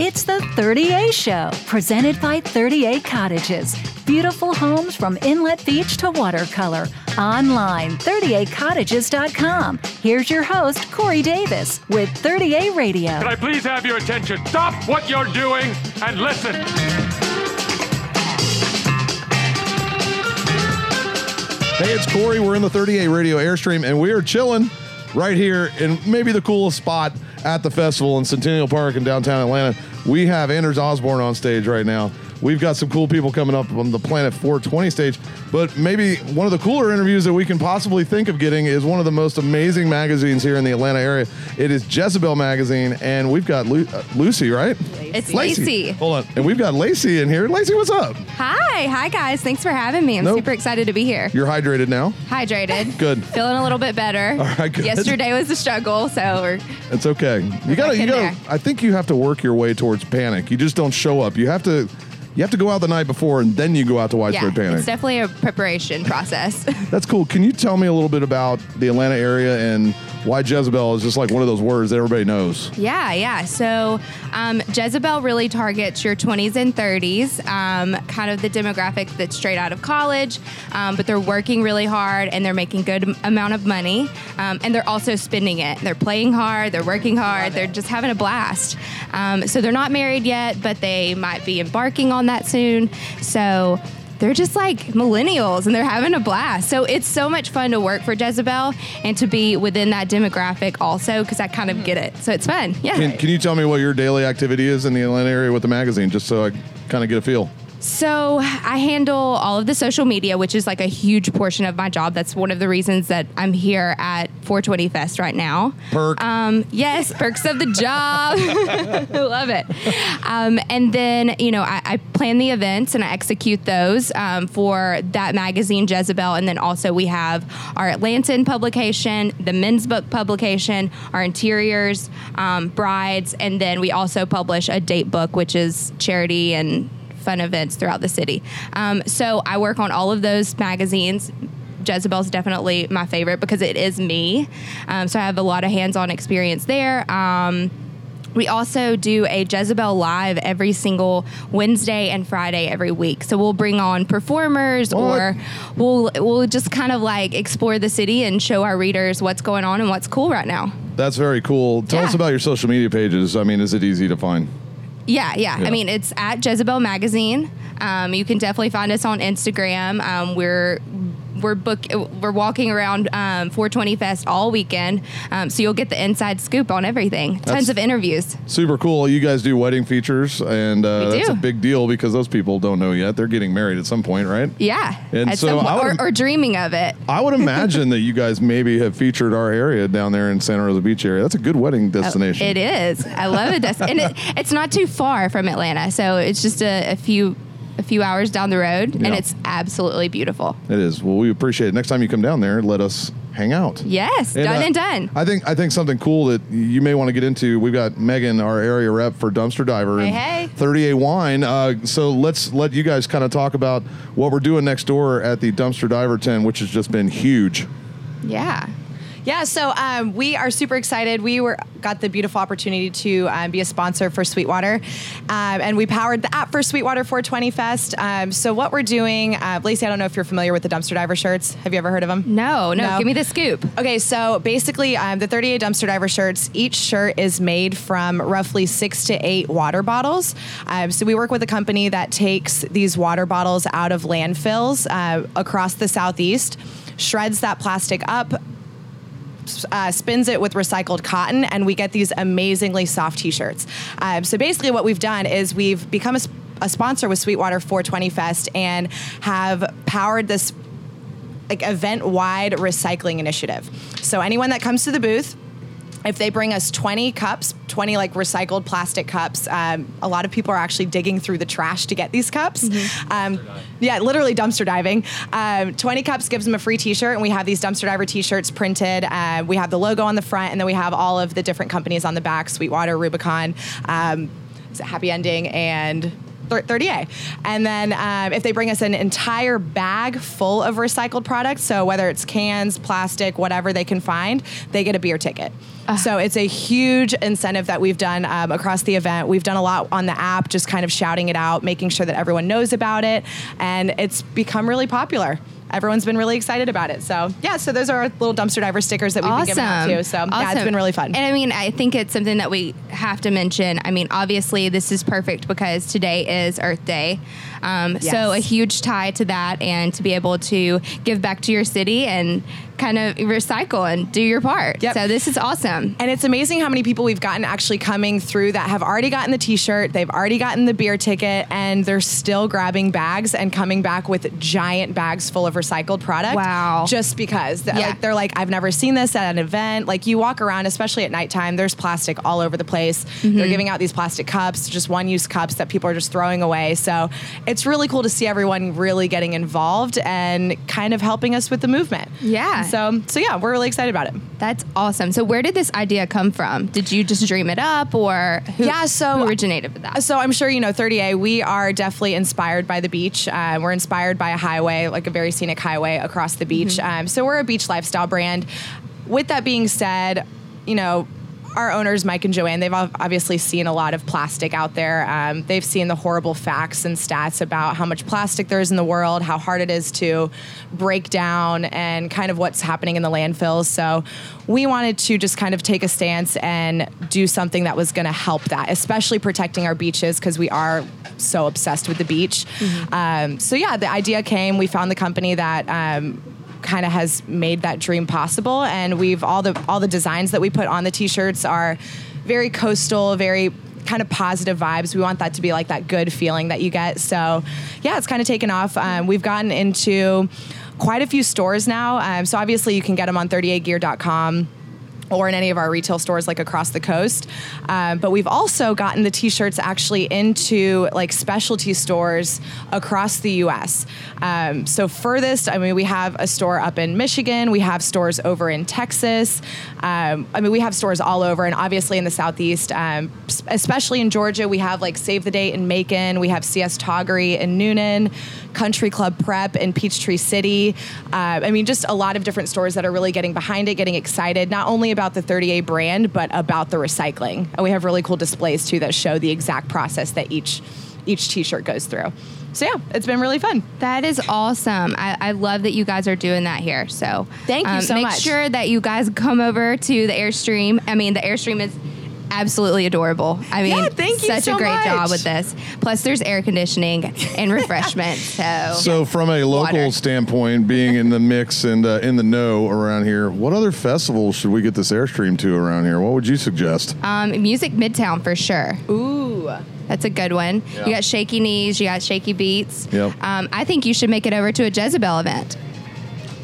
It's the 30A Show, presented by 30A Cottages. Beautiful homes from inlet beach to watercolor. Online, 30acottages.com. Here's your host, Corey Davis, with 30A Radio. Can I please have your attention? Stop what you're doing and listen. Hey, it's Corey. We're in the 30A Radio Airstream, and we are chilling right here in maybe the coolest spot at the festival in Centennial Park in downtown Atlanta. We have Anders Osborne on stage right now. We've got some cool people coming up on the Planet 420 stage, but maybe one of the cooler interviews that we can possibly think of getting is one of the most amazing magazines here in the Atlanta area. It is Jezebel Magazine, and we've got Lu- uh, Lucy, right? It's Lacey. Hold on. And we've got Lacey in here. Lacey, what's up? Hi, hi guys. Thanks for having me. I'm Nope. super excited to be here. You're hydrated now. Hydrated. Good. Feeling a little bit better. All right, good. Yesterday was a struggle, so we're It's okay. You gotta, you in gotta. there. I think you have to work your way towards panic. You just don't show up. You have to, you have to go out the night before and then you go out to yeah. widespread panic. It's definitely a preparation process. That's cool. Can you tell me a little bit about the Atlanta area and why Jezebel is just like one of those words that everybody knows? yeah, yeah. So um, Jezebel really targets your 20s and 30s, um, kind of the demographic that's straight out of college, um, but they're working really hard and they're making good amount of money, um, and they're also spending it. They're playing hard, they're working hard, they're just having a blast. Um, so they're not married yet, but they might be embarking on that soon. So they're just like millennials and they're having a blast. So it's so much fun to work for Jezebel and to be within that demographic also because I kind of mm-hmm. get it. So it's fun. Yeah. Can, can you tell me what your daily activity is in the Atlanta area with the magazine, just so I kind of get a feel? So I handle all of the social media, which is like a huge portion of my job. That's one of the reasons that I'm here at 420 Fest right now. Perk. Um, yes, perks of the job. I love it. Um, and then, you know, I, I plan the events and I execute those um, for that magazine, Jezebel. And then also we have our Atlantan publication, the men's book publication, our interiors, um, brides, and then we also publish a date book, which is charity and fun events throughout the city. Um, so I work on all of those magazines. Jezebel's definitely my favorite because it is me. Um, so I have a lot of hands-on experience there. Um, we also do a Jezebel Live every single Wednesday and Friday every week. So we'll bring on performers What? or we'll we'll just kind of like explore the city and show our readers what's going on and what's cool right now. That's very cool. Tell Yeah. us about your social media pages. I mean, is it easy to find? Yeah, yeah, Yeah. I mean, it's at Jezebel Magazine. Um, you can definitely find us on Instagram. Um, we're we're book we're walking around um, 420 Fest all weekend, um, so you'll get the inside scoop on everything. That's- Tons of interviews. Super cool. You guys do wedding features, and uh, that's a big deal because those people don't know yet. They're getting married at some point, right? Yeah, And at so would- or, or dreaming of it. I would imagine that you guys maybe have featured our area down there in Santa Rosa Beach area. That's a good wedding destination. It is. I love it, and it, it's not too far from Atlanta, so it's just a, a few a few hours down the road, Yeah. and it's absolutely beautiful. It is. Well, we appreciate it. Next time you come down there, let us hang out. Yes, done uh, and done. I think I think something cool that you may want to get into. We've got Megan, our area rep for Dumpster Diver, Hey, and hey. 38 Wine. Uh, so let's let you guys kind of talk about what we're doing next door at the Dumpster Diver tent, which has just been huge. yeah. Yeah, so um, we are super excited. We were got the beautiful opportunity to um, be a sponsor for Sweetwater, um, and we powered the app for Sweetwater 420 Fest. Um, so what we're doing, uh, Lacey, I don't know if you're familiar with the dumpster diver shirts. Have you ever heard of them? No, no, No. Give me the scoop. Okay, so basically, um, the 30A dumpster diver shirts, each shirt is made from roughly six to eight water bottles. Um, so we work with a company that takes these water bottles out of landfills uh, across the southeast, shreds that plastic up. Uh, spins it with recycled cotton, and we get these amazingly soft T-shirts. Um, so basically, what we've done is we've become a sponsor with Sweetwater 420 Fest and have powered this like event wide recycling initiative. So anyone that comes to the booth, if they bring us 20 cups, 20 like recycled plastic cups, um, a lot of people are actually digging through the trash to get these cups. Um, yeah, literally dumpster diving. Um, 20 cups gives them a free T-shirt, and we have these dumpster diver T-shirts printed. Uh, we have the logo on the front, and then we have all of the different companies on the back: Sweetwater, Rubicon, um, Happy Ending, and 30A. And then um, if they bring us an entire bag full of recycled products, so whether it's cans, plastic, whatever they can find, they get a beer ticket. So it's a huge incentive that we've done um, across the event. We've done a lot on the app, just kind of shouting it out, making sure that everyone knows about it, and it's become really popular. Everyone's been really excited about it. So yeah, so those are our little dumpster diver stickers that we've been giving out too. So yeah, it's Awesome. been really fun. And I mean, I think it's something that we have to mention. I mean, obviously, this is perfect because today is Earth Day. Um, Yes. So a huge tie to that, and to be able to give back to your city and kind of recycle and do your part. Yep. So this is awesome. And it's amazing how many people we've gotten actually coming through that have already gotten the t-shirt, they've already gotten the beer ticket, and they're still grabbing bags and coming back with giant bags full of recycled product. Wow. Just because Yeah. like, they're like, I've never seen this at an event. Like you walk around, especially at nighttime, there's plastic all over the place. Mm-hmm. They're giving out these plastic cups, just one-use cups that people are just throwing away. So it's really cool to see everyone really getting involved and kind of helping us with the movement. Yeah. So so yeah, we're really excited about it. That's awesome. So where did this idea come from? Did you just dream it up, or who, Yeah, so- originated with that? So I'm sure you know 30A. We are definitely inspired by the beach. Uh, we're inspired by a highway, like a very scenic highway across the beach. Um, so we're a beach lifestyle brand. With that being said, you know. Our owners, Mike and Joanne, they've obviously seen a lot of plastic out there. Um, they've seen the horrible facts and stats about how much plastic there is in the world, how hard it is to break down, and kind of what's happening in the landfills. So, we wanted to just kind of take a stance and do something that was going to help that, especially protecting our beaches because we are so obsessed with the beach. Um, so yeah, the idea came. We found the company that. Um, kind of has made that dream possible. And we've all the all the designs that we put on the t-shirts are very coastal very kind of positive vibes. We want that to be like that good feeling that you get. So yeah it's kind of taken off. Um, we've gotten into quite a few stores now. Um, so obviously you can get them on 30agear.com or in any of our retail stores like across the coast. Um, but we've also gotten the t-shirts actually into like specialty stores across the U.S. Um, so furthest, I mean, we have a store up in Michigan. We have stores over in Texas. Um, I mean, we have stores all over, and obviously in the southeast, um, especially in Georgia, we have like Save the Date in Macon. We have CS Toggery in Newnan, Country Club Prep in Peachtree City. Uh, I mean, just a lot of different stores that are really getting behind it, getting excited, not only about the 30A brand, but about the recycling. And we have really cool displays too that show the exact process that each each t-shirt goes through. So yeah, it's been really fun. That is awesome. I, I love that you guys are doing that here. So um, Thank you so make much. sure that you guys come over to the Airstream. I mean, the Airstream is absolutely adorable. I mean, Yeah, thank you such so a great job with this. Plus, there's air conditioning and refreshment. So, So, from a local Water. standpoint, being in the mix and uh, in the know around here, what other festivals should we get this airstream to around here? What would you suggest? um, Music Midtown for sure. Ooh. That's a good one. Yeah. You got Shaky Knees, you got Shaky Beats. Yep. Um, I think you should make it over to a Jezebel event.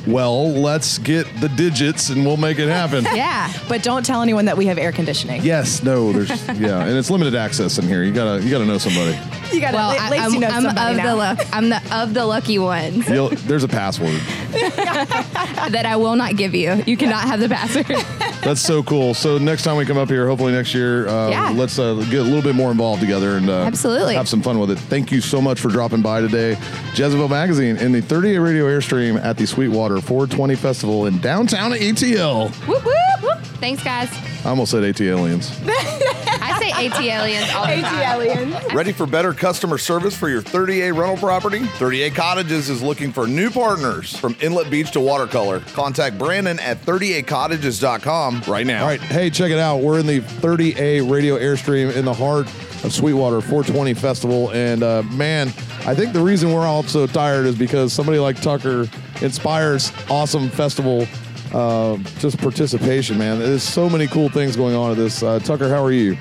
Well, let's get the digits and we'll make it happen. Yeah. But don't tell anyone that we have air conditioning. Yes, no, there's yeah, and it's limited access in here. You gotta you gotta know somebody. You gotta Well, at I, least am you know I'm of now. the luck. I'm the of the lucky ones You'll, there's a password. that I will not give you. You cannot have the password. That's so cool. So next time we come up here, hopefully next year, uh, Yeah. let's uh, get a little bit more involved together and uh, Absolutely. have some fun with it. Thank you so much for dropping by today, Jezebel Magazine in the 30A Radio Airstream at the Sweetwater 420 Festival in downtown ATL. whoop, whoop, whoop. Thanks, guys. I almost said ATLiens. I say ATLiens all the time. Ready for better customer service for your 30A rental property? 30A Cottages is looking for new partners from Inlet Beach to Watercolor. Contact Brandon at 30acottages.com right now. All right, hey, check it out. We're in the 30A Radio Airstream in the heart of Sweetwater 420 Festival, and uh, man, I think the reason we're all so tired is because somebody like Tucker inspires awesome festival. Uh, just participation, man. There's so many cool things going on at this. Uh, Tucker, how are you?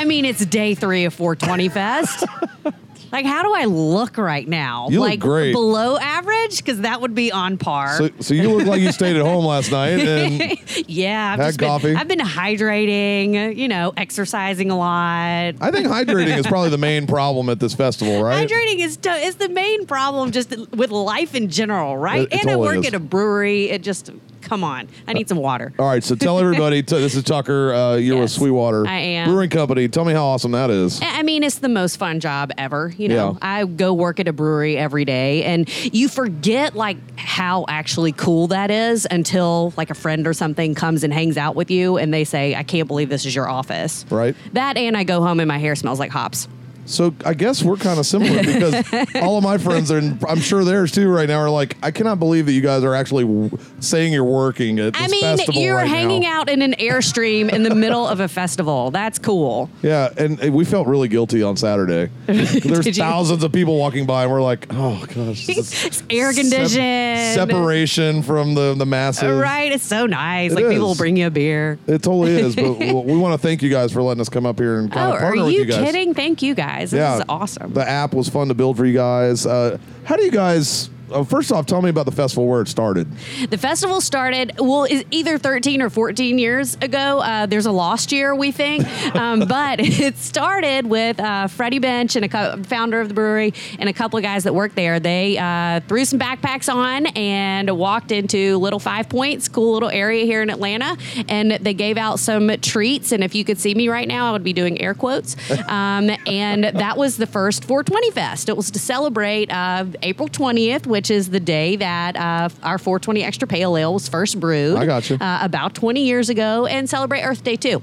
I mean, it's day three of 420 Fest. like, how do I look right now? You look like great. below average, because that would be on par. So, so you look like you stayed at home last night, and yeah, I've Had just been- coffee? I've been hydrating. You know, exercising a lot. I think hydrating is probably the main problem at this festival, right? Hydrating is to- is the main problem just with life in general, right? It- and I work is. at a brewery. It just come on. I need some water. All right, so tell everybody. T- this is Tucker. Uh, you're with Yes, Sweetwater I am. Brewing Company. Tell me how awesome that is. I I mean, it's the most fun job ever. You know, Yeah. I go work at a brewery every day, and you forget like how actually cool that is until like a friend or something comes and hangs out with you, and they say, "I can't believe this is your office." Right. That, and I go home and my hair smells like hops. So I guess we're kind of similar because all of my friends, and I'm sure theirs too, right now, are like, I cannot believe that you guys are actually w- saying you're working at this I mean, festival you're right hanging now. out in an airstream in the middle of a festival. That's cool. Yeah, and, and we felt really guilty on Saturday. There's thousands of people walking by, and we're like, oh gosh, It's air conditioned. separation from the the masses. Uh, right, it's so nice. It like people will bring you a beer. It totally is, but we, we want to thank you guys for letting us come up here and kind Oh, of are partner with you you kidding? Thank you guys. This yeah, is awesome. The app was fun to build for you guys. Uh, how do you guys? Uh, first off, tell me about the festival where it started. The festival started, well, is either 13 or 14 years ago. Uh, there's a lost year, we think. Um, but it started with uh, Freddy Bensch and a co- founder of the brewery and a couple of guys that work there. They uh, threw some backpacks on and walked into Little Five Points, cool little area here in Atlanta. And they gave out some treats. And if you could see me right now, I would be doing air quotes. Um, and that was the first 420 Fest. It was to celebrate uh, April 20th, which is the day that uh, our 420 Extra Pale Ale was first brewed. I got you. Uh, about 20 years ago, and celebrate Earth Day too.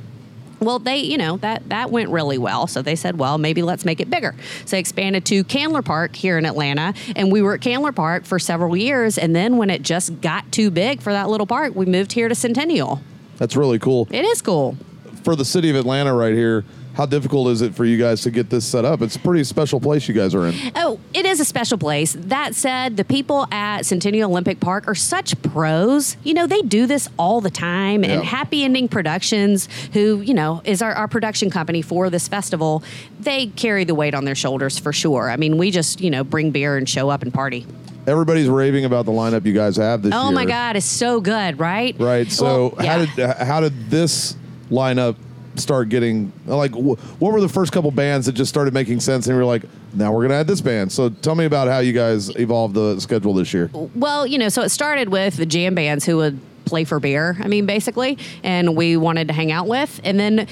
Well, they, you know, that that went really well. So they said, well, maybe let's make it bigger. So they expanded to Candler Park here in Atlanta, and we were at Candler Park for several years. And then when it just got too big for that little park, we moved here to Centennial. That's really cool It is cool. for the city of Atlanta right here. How difficult is it for you guys to get this set up? It's a pretty special place you guys are in. Oh, it is a special place. That said, the people at Centennial Olympic Park are such pros. You know, they do this all the time. And Happy Ending Productions, who, you know, is our, our production company for this festival, they carry the weight on their shoulders for sure. I mean, we just, you know, bring beer and show up and party. Everybody's raving about the lineup you guys have this year. Oh my God, it's so good, right? Right. So Well, how did how did this lineup start getting like wh- what were the first couple bands that just started making sense and you were like now we're gonna add this band so tell me about how you guys evolved the schedule this year Well, you know, so it started with the jam bands who would play for beer, I mean, basically, and we wanted to hang out with. And then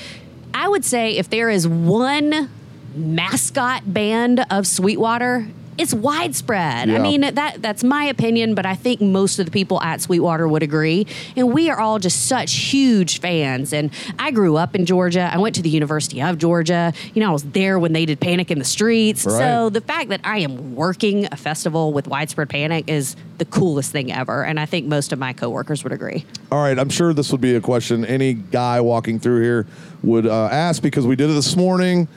I would say if there is one mascot band of Sweetwater, it's widespread. Yeah. I mean, that that's my opinion, but I think most of the people at Sweetwater would agree. And we are all just such huge fans. And I grew up in Georgia. I went to the University of Georgia. You know, I was there when they did Panic in the Streets. Right. So the fact that I am working a festival with widespread panic is the coolest thing ever. And I think most of my coworkers would agree. all right i'm sure this would be a question any guy walking through here would uh, ask because we did it this morning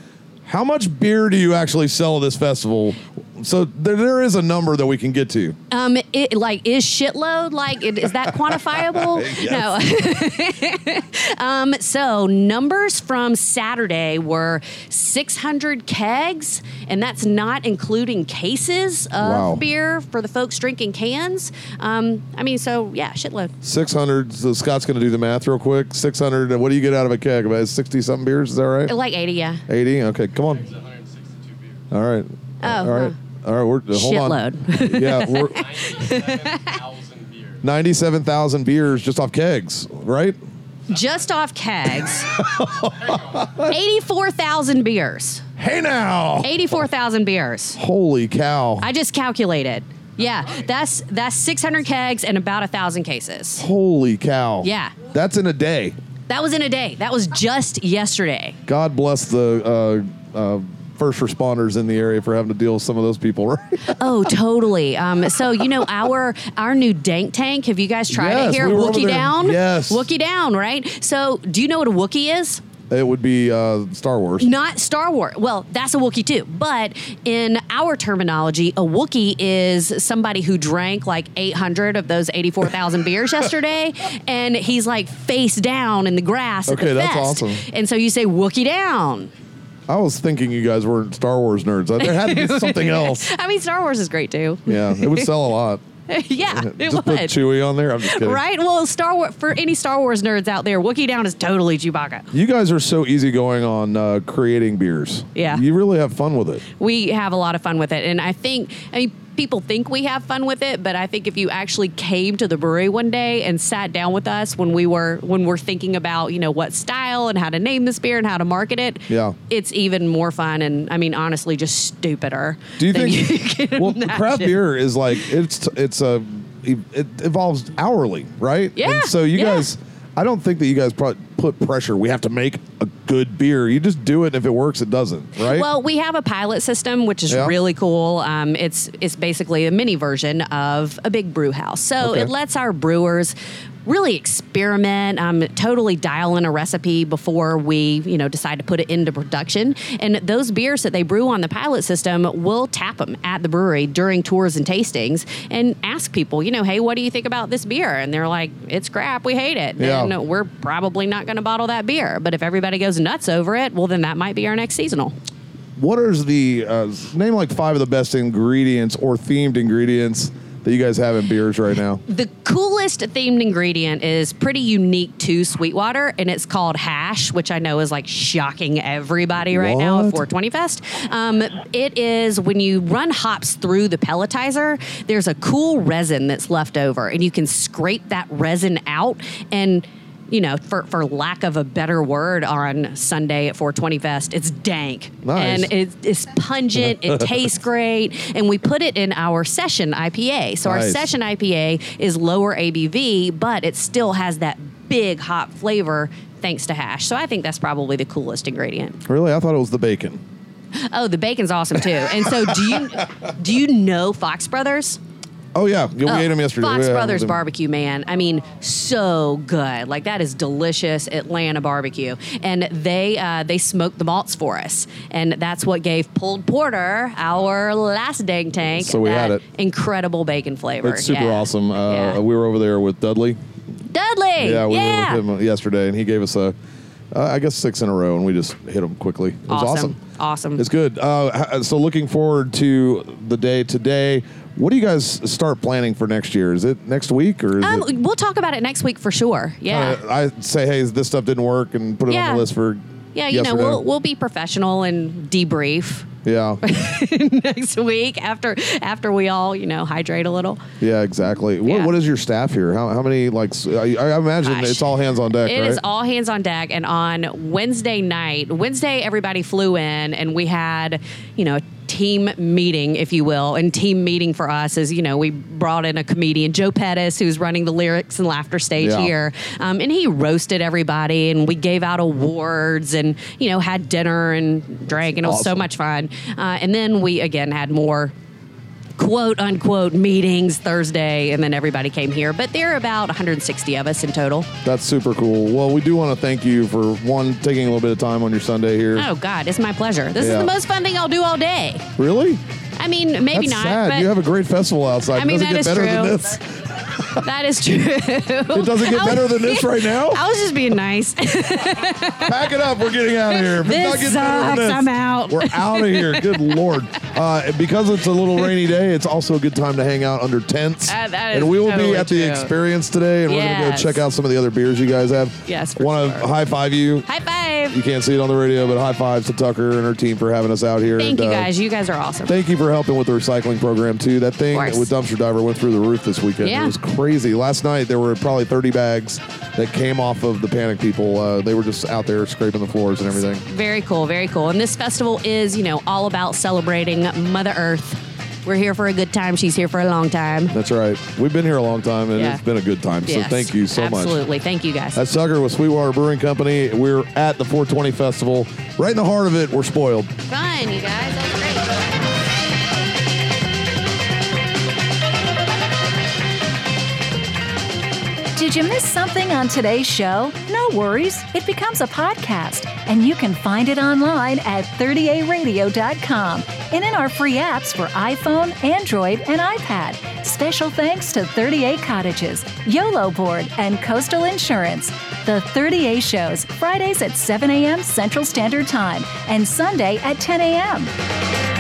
how much beer do you actually sell at this festival so there, there is a number that we can get to Um, it like is shitload like it- is that quantifiable? No. um, so numbers from Saturday were 600 kegs, and that's not including cases of Wow. beer for the folks drinking cans. Um, I mean, so yeah, shitload. 600 so scott's gonna do the math real quick 600 what do you get out of a keg about 60 something beers is that right Like 80, yeah. 80 okay come on all right Oh, all right all right we're hold on Shitload. yeah we're 97,000 beers just off kegs right Just off kegs, 84,000 beers. hey now 84,000 beers. holy cow I just calculated. Yeah, that's that's 600 kegs and about a thousand cases. holy cow Yeah. that's in a day That was in a day. That was just yesterday. god bless the uh, uh, first responders in the area for having to deal with some of those people right Oh, totally. Um, so you know our our new dank tank. Have you guys tried Yes, it here? we Wookie down. Yes. Wookie down. Right. So do you know what a Wookie is? it would be uh, star wars Not Star Wars. Well, that's a Wookiee too. But in our terminology, a Wookiee is somebody who drank like 800 of those 84,000 beers yesterday, and he's like face down in the grass at Okay, the that's fest. awesome. And so you say Wookiee down. I was thinking you guys weren't Star Wars nerds. There had to be something else. I mean, Star Wars is great too. Yeah, it would sell a lot. yeah, it Just put would. Chewie on there. I'm just kidding. Right? Well, Star Wars for any Star Wars nerds out there, Wookiee down is totally Chewbacca. You guys are so easygoing on uh, creating beers. Yeah. You really have fun with it. we have a lot of fun with it and i think i mean people think we have fun with it, but I think if you actually came to the brewery one day and sat down with us when we were when we're thinking about you know what style and how to name this beer and how to market it, Yeah. it's even more fun and I mean honestly just stupider. Do you think? can well, craft beer is like it's it's a it evolves hourly, right? Yeah, And so you yeah. guys, I don't think that you guys put pressure. We have to make a good beer. You just do it. If it works, it doesn't, right? Well, we have a pilot system, which is Yeah. really cool. Um, it's it's basically a mini version of a big brew house. So Okay. it lets our brewers really experiment, um, totally dial in a recipe before we, you know, decide to put it into production. And those beers that they brew on the pilot system, we'll tap them at the brewery during tours and tastings and ask people, you know, hey, what do you think about this beer? And they're like, it's crap, we hate it. Yeah. And we're probably not going to bottle that beer. But if everybody goes nuts over it, well, then that might be our next seasonal. what is the uh, name like five of the best ingredients or themed ingredients that you guys have in beers right now? The coolest themed ingredient is pretty unique to Sweetwater, and it's called hash, which I know is like shocking everybody right now at What? 420 Fest. Um, it is when you run hops through the pelletizer, there's a cool resin that's left over, and you can scrape that resin out and you know, for, for lack of a better word, on Sunday at 420 Fest, it's dank. Nice. And it, it's pungent, it tastes great, and we put it in our session IPA. So our session IPA is lower ABV, but it still has that big hot flavor thanks to hash. So I think that's probably the coolest ingredient. Really, I thought it was the bacon. Oh, the bacon's awesome too. And so do you do you know Fox Brothers? Oh yeah, we Oh, ate them yesterday. Fox Yeah, Brothers barbecue, man. I mean, so good. Like that is delicious Atlanta barbecue. And they uh, they smoked the malts for us, and that's what gave pulled porter our last dank tank. So we had it. Incredible bacon flavor. It's super Yeah. awesome. Uh, Yeah. We were over there with Dudley. Dudley. Yeah, we yeah. were with him yesterday, and he gave us a, uh, I guess six in a row, and we just hit them quickly. It was awesome. Awesome. Awesome. It's good. Uh, so looking forward to the day today. What do you guys start planning for next year? Is it next week or is Um, it? we'll talk about it next week for sure. Yeah. Uh, I say, hey, this stuff didn't work, and put it on the list for. yeah, you know, we'll we'll be professional and debrief Yeah, next week after after we all, you know, hydrate a little. yeah, exactly. What, what is your staff here? How, how many like? I imagine Gosh. it's all hands on deck, It right? is all hands on deck. And on Wednesday night, Wednesday, everybody flew in and we had, you know, team meeting, if you will. And team meeting for us is, you know, we brought in a comedian, Joe Pettis, who's running the lyrics and laughter stage Yeah. here. Um, and he roasted everybody and we gave out awards and, you know, had dinner and drank. And it was so much fun. Uh, and then we, again, had more quote unquote meetings Thursday, and then everybody came here. But there are about 160 of us in total. That's super cool. Well, we do want to thank you for one taking a little bit of time on your Sunday here. Oh God, it's my pleasure. This Yeah. is the most fun thing I'll do all day. Really? I mean, maybe That's not, sad. but you have a great festival outside. I mean, it doesn't that get better is than true. this. that is true. It doesn't get better than this right now. I was just being nice. Pack it up. We're getting out of here. If it's This not getting better than sucks. this, I'm out. We're out of here. Good lord. Uh, because it's a little rainy day, it's also a good time to hang out under tents. Uh, that is and we will totally be at the true. experience today, and we're going to go Yes. check out some of the other beers you guys have. Yes, for Want to sure. high five you. High five. You can't see it on the radio, but high fives to Tucker and her team for having us out here. Thank And, you uh, guys. You guys are awesome. Thank you for helping with the recycling program too. That thing with Dumpster Diver went through the roof this weekend. Yeah. It was crazy. Last night there were probably 30 bags that came off of the panic people. Uh, they were just out there scraping the floors and everything. Very cool. Very cool. And this festival is, you know, all about celebrating Mother Earth. We're here for a good time. She's here for a long time. That's right. We've been here a long time and Yeah. it's been a good time. So Yes, thank you so much. Absolutely. Thank you guys. That's Tucker with Sweetwater Brewing Company. We're at the 420 Festival. Right in the heart of it, we're spoiled. fun, you guys. That's great. Did you miss something on today's show? No worries. It becomes a podcast, and you can find it online at 30aradio.com and in our free apps for iPhone, Android, and iPad. Special thanks to 30A Cottages, YOLO Board, and Coastal Insurance. The 30A shows Fridays at 7 a.m. Central Standard Time and Sunday at 10 a.m.